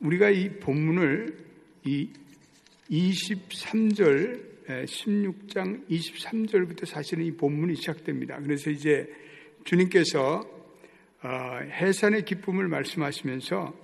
우리가 이 본문을 이 23절, 16장 23절부터 사실은 이 본문이 시작됩니다. 그래서 이제 주님께서 어, 해산의 기쁨을 말씀하시면서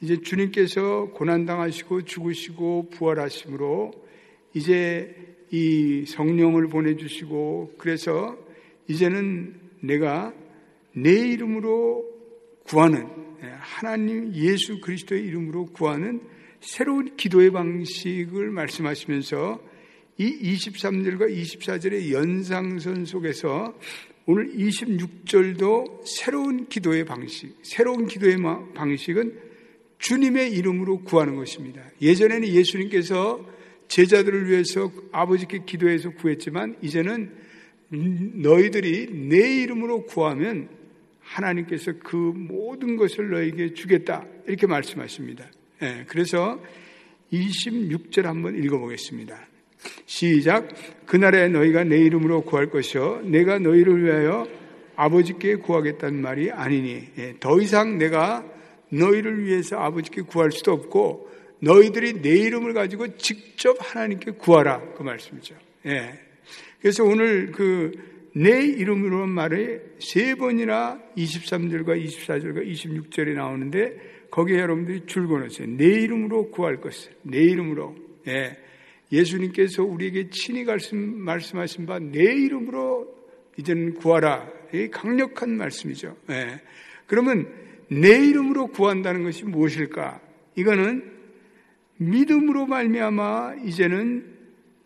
이제 주님께서 고난당하시고 죽으시고 부활하심으로 이제 이 성령을 보내주시고 그래서 이제는 내가 내 이름으로 구하는 하나님 예수 그리스도의 이름으로 구하는 새로운 기도의 방식을 말씀하시면서 이 23절과 24절의 연상선 속에서 오늘 26절도 새로운 기도의 방식, 새로운 기도의 방식은 주님의 이름으로 구하는 것입니다. 예전에는 예수님께서 제자들을 위해서 아버지께 기도해서 구했지만 이제는 너희들이 내 이름으로 구하면 하나님께서 그 모든 것을 너에게 주겠다. 이렇게 말씀하십니다. 예, 그래서 26절 한번 읽어보겠습니다. 시작. 그날에 너희가 내 이름으로 구할 것이요. 내가 너희를 위하여 아버지께 구하겠다는 말이 아니니. 예, 더 이상 내가 너희를 위해서 아버지께 구할 수도 없고 너희들이 내 이름을 가지고 직접 하나님께 구하라. 그 말씀이죠. 예. 그래서 오늘 그 내 이름으로 말에 세 번이나 23절과 24절과 26절에 나오는데 거기에 여러분들이 줄 그어놓으세요. 내 이름으로 구할 것을. 내 이름으로. 예. 예수님께서 우리에게 친히 말씀하신 바 내 이름으로 이제는 구하라. 이 강력한 말씀이죠. 예. 그러면 내 이름으로 구한다는 것이 무엇일까? 이거는 믿음으로 말미암아 이제는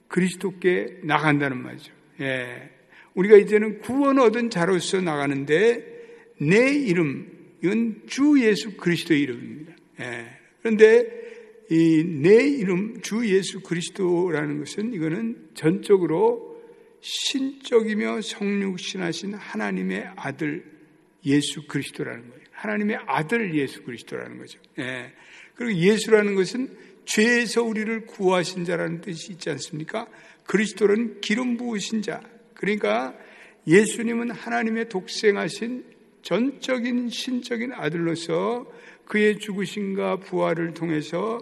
그리스도께 나간다는 말이죠. 예. 우리가 이제는 구원 얻은 자로서 나가는데 내 이름 이건 주 예수 그리스도의 이름입니다. 예. 그런데 이 내 이름 주 예수 그리스도라는 것은 이거는 전적으로 신적이며 성육신하신 하나님의 아들 예수 그리스도라는 거예요. 하나님의 아들 예수 그리스도라는 거죠. 예. 그리고 예수라는 것은 죄에서 우리를 구하신 자라는 뜻이 있지 않습니까? 그리스도는 기름 부으신 자. 그러니까 예수님은 하나님의 독생하신 전적인 신적인 아들로서 그의 죽으심과 부활을 통해서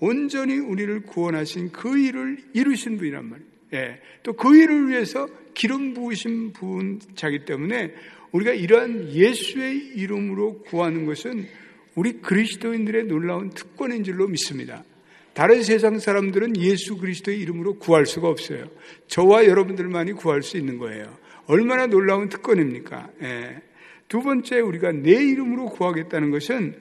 온전히 우리를 구원하신 그 일을 이루신 분이란 말이에요. 예. 또 그 일을 위해서 기름 부으신 분 자기 때문에 우리가 이러한 예수의 이름으로 구하는 것은 우리 그리스도인들의 놀라운 특권인 줄로 믿습니다. 다른 세상 사람들은 예수 그리스도의 이름으로 구할 수가 없어요. 저와 여러분들만이 구할 수 있는 거예요. 얼마나 놀라운 특권입니까? 예. 두 번째 우리가 내 이름으로 구하겠다는 것은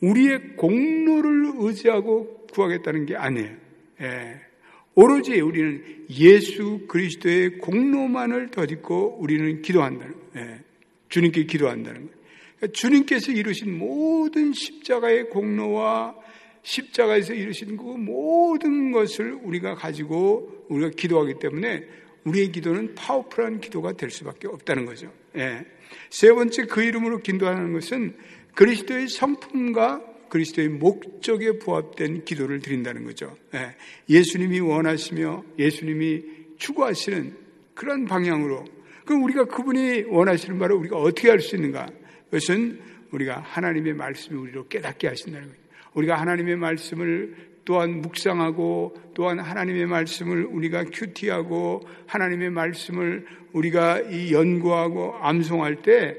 우리의 공로를 의지하고 구하겠다는 게 아니에요. 예. 오로지 우리는 예수 그리스도의 공로만을 덧입고 우리는 기도한다는 거예요. 예. 주님께 기도한다는 거예요. 그러니까 주님께서 이루신 모든 십자가의 공로와 십자가에서 이루신 그 모든 것을 우리가 가지고 우리가 기도하기 때문에 우리의 기도는 파워풀한 기도가 될 수밖에 없다는 거죠. 예. 세 번째 그 이름으로 기도하는 것은 그리스도의 성품과 그리스도의 목적에 부합된 기도를 드린다는 거죠. 예. 수님이 원하시며 예수님이 추구하시는 그런 방향으로 그럼 우리가 그분이 원하시는 바를 우리가 어떻게 할 수 있는가? 그것은 우리가 하나님의 말씀을 우리로 깨닫게 하신다는 거예요. 우리가 하나님의 말씀을 또한 묵상하고 또한 하나님의 말씀을 우리가 큐티하고 하나님의 말씀을 우리가 이 연구하고 암송할 때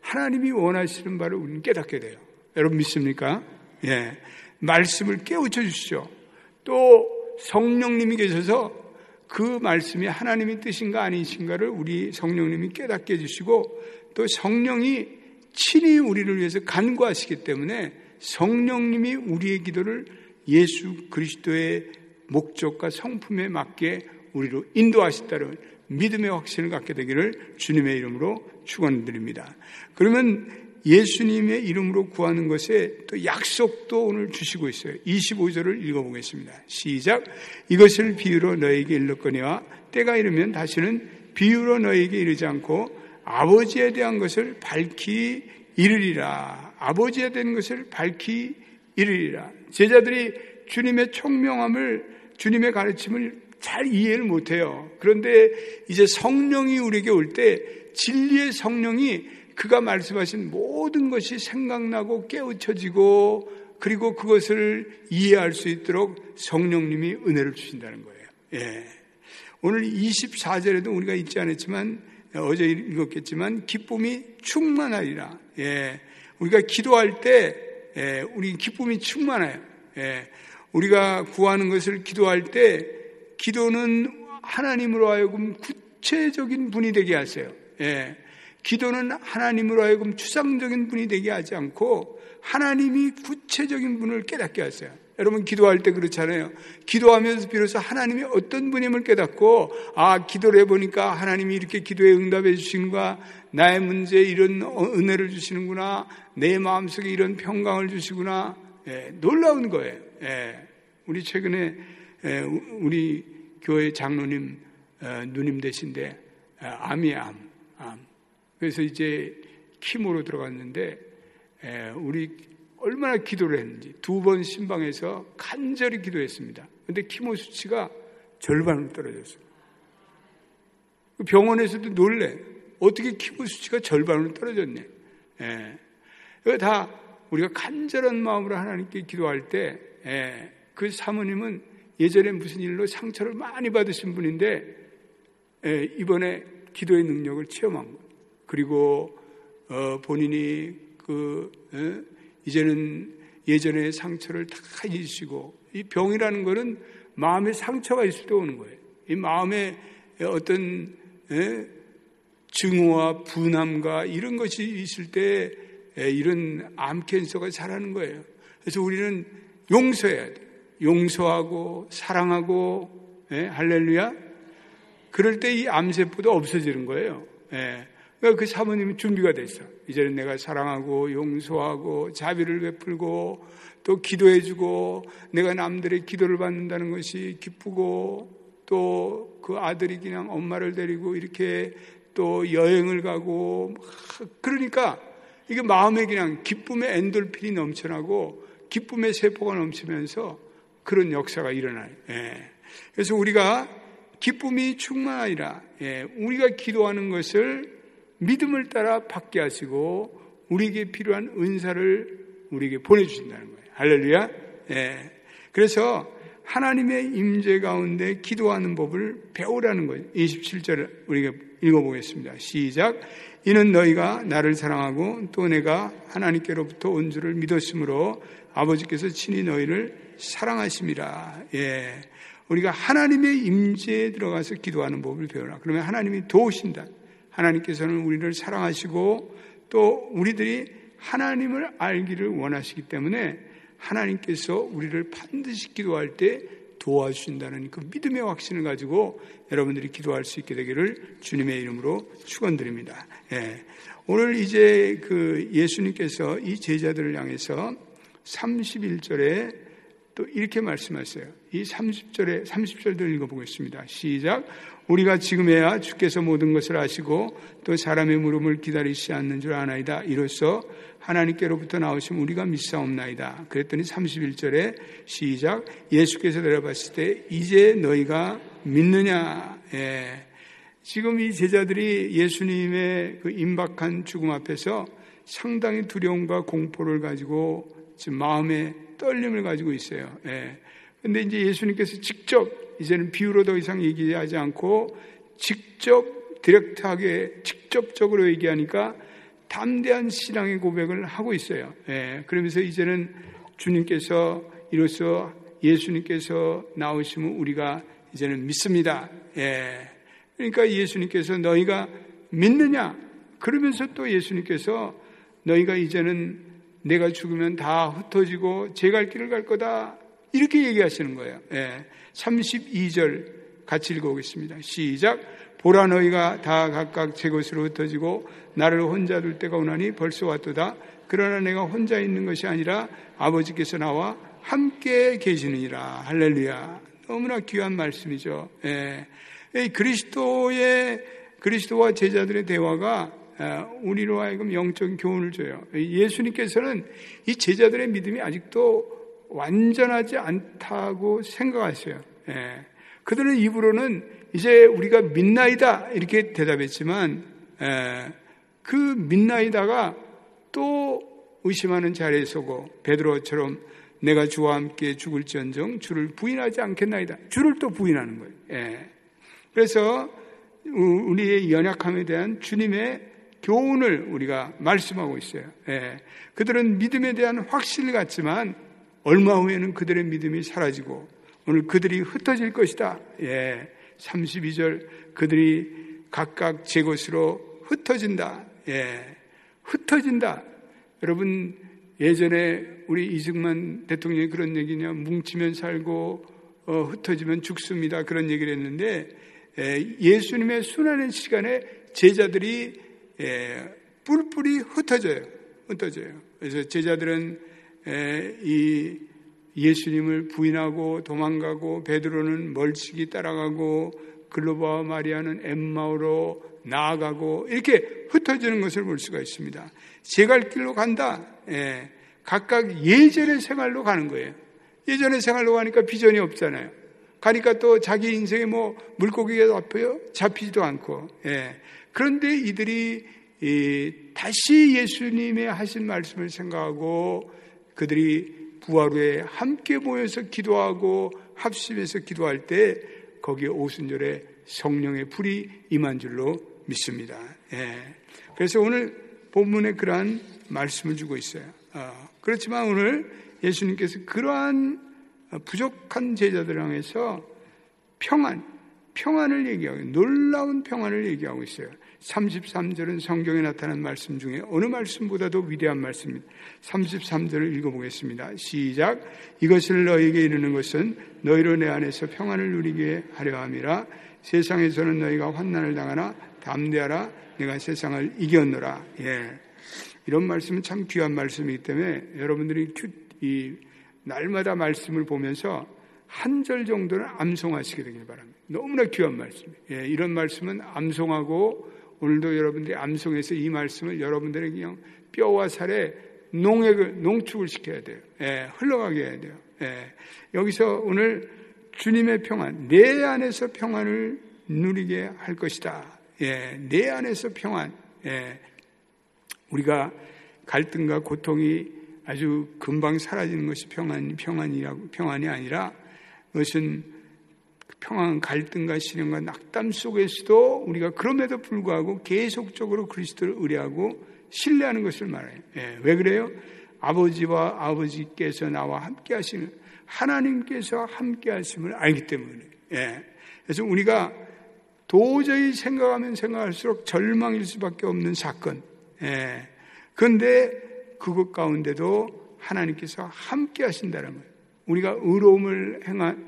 하나님이 원하시는 바를 우리는 깨닫게 돼요. 여러분 믿습니까? 예. 말씀을 깨우쳐 주시죠. 또 성령님이 계셔서 그 말씀이 하나님의 뜻인가 아니신가를 우리 성령님이 깨닫게 해주시고 또 성령이 친히 우리를 위해서 간구하시기 때문에 성령님이 우리의 기도를 예수 그리스도의 목적과 성품에 맞게 우리로 인도하시다는 믿음의 확신을 갖게 되기를 주님의 이름으로 축원드립니다. 그러면 예수님의 이름으로 구하는 것에 또 약속도 오늘 주시고 있어요. 25절을 읽어보겠습니다. 시작. 이것을 비유로 너에게 일렀거니와 때가 이르면 다시는 비유로 너에게 이르지 않고 아버지에 대한 것을 밝히 이르리라. 아버지에 대한 것을 밝히 이르리라. 제자들이 주님의 총명함을 주님의 가르침을 잘 이해를 못해요. 그런데 이제 성령이 우리에게 올 때 진리의 성령이 그가 말씀하신 모든 것이 생각나고 깨우쳐지고 그리고 그것을 이해할 수 있도록 성령님이 은혜를 주신다는 거예요. 예. 오늘 24절에도 우리가 읽지 않았지만 어제 읽었겠지만 기쁨이 충만하리라. 예. 우리가 기도할 때 예. 우리 기쁨이 충만해요. 예. 우리가 구하는 것을 기도할 때 기도는 하나님으로 하여금 구체적인 분이 되게 하세요. 예. 기도는 하나님으로 하여금 추상적인 분이 되게 하지 않고 하나님이 구체적인 분을 깨닫게 하세요. 여러분 기도할 때 그렇잖아요. 기도하면서 비로소 하나님이 어떤 분임을 깨닫고 아 기도를 해보니까 하나님이 이렇게 기도에 응답해 주시는가 나의 문제에 이런 은혜를 주시는구나 내 마음속에 이런 평강을 주시구나 예, 놀라운 거예요. 예, 우리 최근에 예, 우리 교회 장로님 어, 누님 되신데 어, 암이 암, 암. 그래서 이제 키모로 들어갔는데 우리 얼마나 기도를 했는지 두 번 신방에서 간절히 기도했습니다. 근데 키모 수치가 절반으로 떨어졌어요. 병원에서도 놀래. 어떻게 키모 수치가 절반으로 떨어졌냐. 예. 이거 다 우리가 간절한 마음으로 하나님께 기도할 때, 예. 그 사모님은 예전에 무슨 일로 상처를 많이 받으신 분인데, 예. 이번에 기도의 능력을 체험한 거예요. 그리고, 어, 본인이 그, 예? 이제는 예전의 상처를 다 잊으시고 이 병이라는 것은 마음에 상처가 있을 때 오는 거예요. 이 마음에 어떤 에? 증오와 분함과 이런 것이 있을 때 이런 암 캔서가 자라는 거예요. 그래서 우리는 용서해야 돼. 용서하고 사랑하고 에? 할렐루야. 그럴 때 이 암세포도 없어지는 거예요. 에. 그러니까 그 사모님이 준비가 됐어. 이제는 내가 사랑하고 용서하고 자비를 베풀고 또 기도해주고 내가 남들의 기도를 받는다는 것이 기쁘고 또 그 아들이 그냥 엄마를 데리고 이렇게 또 여행을 가고 그러니까 이게 마음에 그냥 기쁨의 엔돌핀이 넘쳐나고 기쁨의 세포가 넘치면서 그런 역사가 일어나요. 예. 그래서 우리가 기쁨이 충만하리라. 예. 우리가 기도하는 것을 믿음을 따라 받게 하시고 우리에게 필요한 은사를 우리에게 보내주신다는 거예요. 할렐루야. 예. 그래서 하나님의 임재 가운데 기도하는 법을 배우라는 거예요. 27절을 우리가 읽어보겠습니다. 시작. 이는 너희가 나를 사랑하고 또 내가 하나님께로부터 온 줄을 믿었으므로 아버지께서 친히 너희를 사랑하심이라. 예. 우리가 하나님의 임재에 들어가서 기도하는 법을 배우라. 그러면 하나님이 도우신다. 하나님께서는 우리를 사랑하시고 또 우리들이 하나님을 알기를 원하시기 때문에 하나님께서 우리를 반드시 기도할 때 도와주신다는 그 믿음의 확신을 가지고 여러분들이 기도할 수 있게 되기를 주님의 이름으로 축원드립니다. 예. 오늘 이제 그 예수님께서 이 제자들을 향해서 31절에 또 이렇게 말씀하세요. 이 30절에 30절도 읽어보겠습니다. 시작. 우리가 지금에야 주께서 모든 것을 아시고 또 사람의 물음을 기다리시 않는 줄 아나이다. 이로써 하나님께로부터 나오신 우리가 믿사옵나이다. 그랬더니 31절에 시작 예수께서 내려봤을 때 이제 너희가 믿느냐. 예. 지금 이 제자들이 예수님의 그 임박한 죽음 앞에서 상당히 두려움과 공포를 가지고 지금 마음에 떨림을 가지고 있어요. 예. 근데 이제 예수님께서 직접 이제는 비유로 더 이상 얘기하지 않고 직접 디렉트하게 직접적으로 얘기하니까 담대한 신앙의 고백을 하고 있어요. 예. 그러면서 이제는 주님께서 이로써 예수님께서 나오시면 우리가 이제는 믿습니다. 예. 그러니까 예수님께서 너희가 믿느냐? 그러면서 또 예수님께서 너희가 이제는 내가 죽으면 다 흩어지고 제 갈 길을 갈 거다. 이렇게 얘기하시는 거예요. 예. 32절 같이 읽어보겠습니다. 시작. 보라 너희가 다 각각 제 것으로 흩어지고 나를 혼자 둘 때가 오나니 벌써 왔도다. 그러나 내가 혼자 있는 것이 아니라 아버지께서 나와 함께 계시느니라. 할렐루야. 너무나 귀한 말씀이죠. 예. 그리스도의 그리스도와 제자들의 대화가 어, 우리로 하여금 영적 교훈을 줘요. 예수님께서는 이 제자들의 믿음이 아직도 완전하지 않다고 생각하세요. 예. 그들은 입으로는 이제 우리가 믿나이다 이렇게 대답했지만 예. 그 믿나이다가 또 의심하는 자리에 서고 베드로처럼 내가 주와 함께 죽을지언정 주를 부인하지 않겠나이다. 주를 또 부인하는 거예요. 예. 그래서 우리의 연약함에 대한 주님의 교훈을 우리가 말씀하고 있어요. 예. 그들은 믿음에 대한 확신을 갖지만 얼마 후에는 그들의 믿음이 사라지고 오늘 그들이 흩어질 것이다. 예. 32절 그들이 각각 제 것으로 흩어진다. 예. 흩어진다. 여러분 예전에 우리 이승만 대통령이 그런 얘기냐 뭉치면 살고 어, 흩어지면 죽습니다. 그런 얘기를 했는데 예, 예수님의 순환의 시간에 제자들이 예, 뿔뿔이 흩어져요. 흩어져요. 그래서 제자들은 예, 이 예수님을 부인하고 도망가고 베드로는 멀찍이 따라가고 글로바와 마리아는 엠마오로 나아가고 이렇게 흩어지는 것을 볼 수가 있습니다. 제 갈 길로 간다. 예, 각각 예전의 생활로 가는 거예요. 예전의 생활로 가니까 비전이 없잖아요. 가니까 또 자기 인생에 뭐 물고기가 잡혀요? 잡히지도 않고. 예. 그런데 이들이 다시 예수님의 하신 말씀을 생각하고 그들이 부활 후에 함께 모여서 기도하고 합심해서 기도할 때 거기에 오순절에 성령의 불이 임한 줄로 믿습니다. 예. 그래서 오늘 본문에 그러한 말씀을 주고 있어요. 어, 그렇지만 오늘 예수님께서 그러한 부족한 제자들 향해서 평안, 평안을 얘기하고 놀라운 평안을 얘기하고 있어요. 33절은 성경에 나타난 말씀 중에 어느 말씀보다도 위대한 말씀입니다. 33절을 읽어보겠습니다. 시작. 이것을 너에게 이르는 것은 너희로 내 안에서 평안을 누리게 하려 함이라. 세상에서는 너희가 환난을 당하나 담대하라. 내가 세상을 이겼노라. 예. 이런 말씀은 참 귀한 말씀이기 때문에 여러분들이 이 날마다 말씀을 보면서 한 절 정도는 암송하시게 되길 바랍니다. 너무나 귀한 말씀이에요. 예, 이런 말씀은 암송하고 오늘도 여러분들이 암송해서 이 말씀을 여러분들에게 그냥 뼈와 살에 농액을, 농축을 시켜야 돼요. 예, 흘러가게 해야 돼요. 예, 여기서 오늘 주님의 평안, 내 안에서 평안을 누리게 할 것이다. 예, 내 안에서 평안. 예, 우리가 갈등과 고통이 아주 금방 사라지는 것이 평안, 평안이라고, 평안이 아니라 그것은 평안, 갈등과 실현과 낙담 속에서도 우리가 그럼에도 불구하고 계속적으로 그리스도를 의뢰하고 신뢰하는 것을 말해요. 예, 왜 그래요? 아버지와 아버지께서 나와 함께 하시는 하나님께서 함께 하심을 알기 때문에. 예. 그래서 우리가 도저히 생각하면 생각할수록 절망일 수밖에 없는 사건. 예. 그런데 그것 가운데도 하나님께서 함께 하신다는 거예요. 우리가 의로움을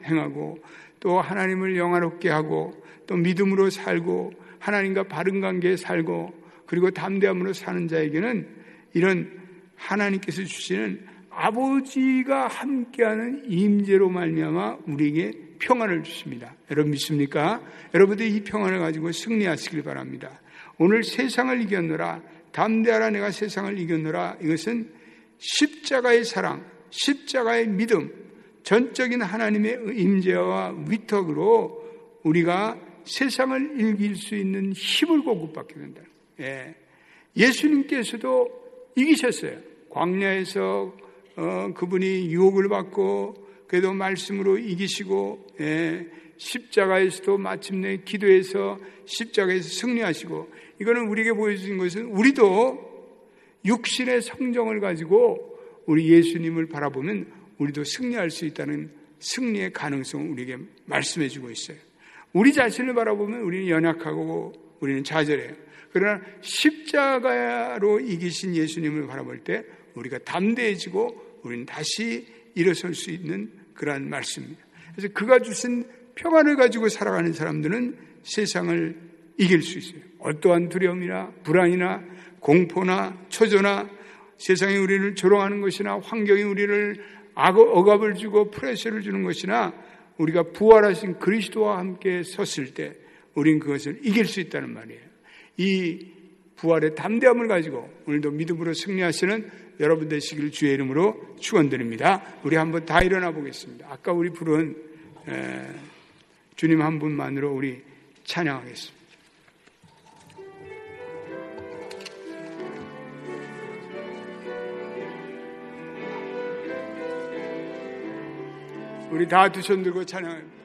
행하고 또 하나님을 영화롭게 하고 또 믿음으로 살고 하나님과 바른 관계에 살고 그리고 담대함으로 사는 자에게는 이런 하나님께서 주시는 아버지가 함께하는 임재로 말미암아 우리에게 평안을 주십니다. 여러분 믿습니까? 여러분들 이 평안을 가지고 승리하시길 바랍니다. 오늘 세상을 이겼노라 담대하라 내가 세상을 이겼노라 이것은 십자가의 사랑, 십자가의 믿음, 전적인 하나님의 임재와 위턱으로 우리가 세상을 이길 수 있는 힘을 공급받게 된다. 예. 예수님께서도 이기셨어요. 광야에서 어, 그분이 유혹을 받고 그래도 말씀으로 이기시고 예. 십자가에서도 마침내 기도해서 십자가에서 승리하시고 이거는 우리에게 보여주신 것은 우리도 육신의 성정을 가지고 우리 예수님을 바라보면 우리도 승리할 수 있다는 승리의 가능성을 우리에게 말씀해 주고 있어요. 우리 자신을 바라보면 우리는 연약하고 우리는 좌절해요. 그러나 십자가로 이기신 예수님을 바라볼 때 우리가 담대해지고 우리는 다시 일어설 수 있는 그러한 말씀입니다. 그래서 그가 주신 평안을 가지고 살아가는 사람들은 세상을 이길 수 있어요. 어떠한 두려움이나 불안이나 공포나 초조나 세상이 우리를 조롱하는 것이나 환경이 우리를 억압을 주고 프레셔를 주는 것이나 우리가 부활하신 그리스도와 함께 섰을 때 우린 그것을 이길 수 있다는 말이에요. 이 부활의 담대함을 가지고 오늘도 믿음으로 승리하시는 여러분 되시기를 주의 이름으로 축원드립니다. 우리 한번 다 일어나 보겠습니다. 아까 우리 부른 주님 한 분만으로 우리 찬양하겠습니다. 우리 다 두 손 들고 찬양합니다.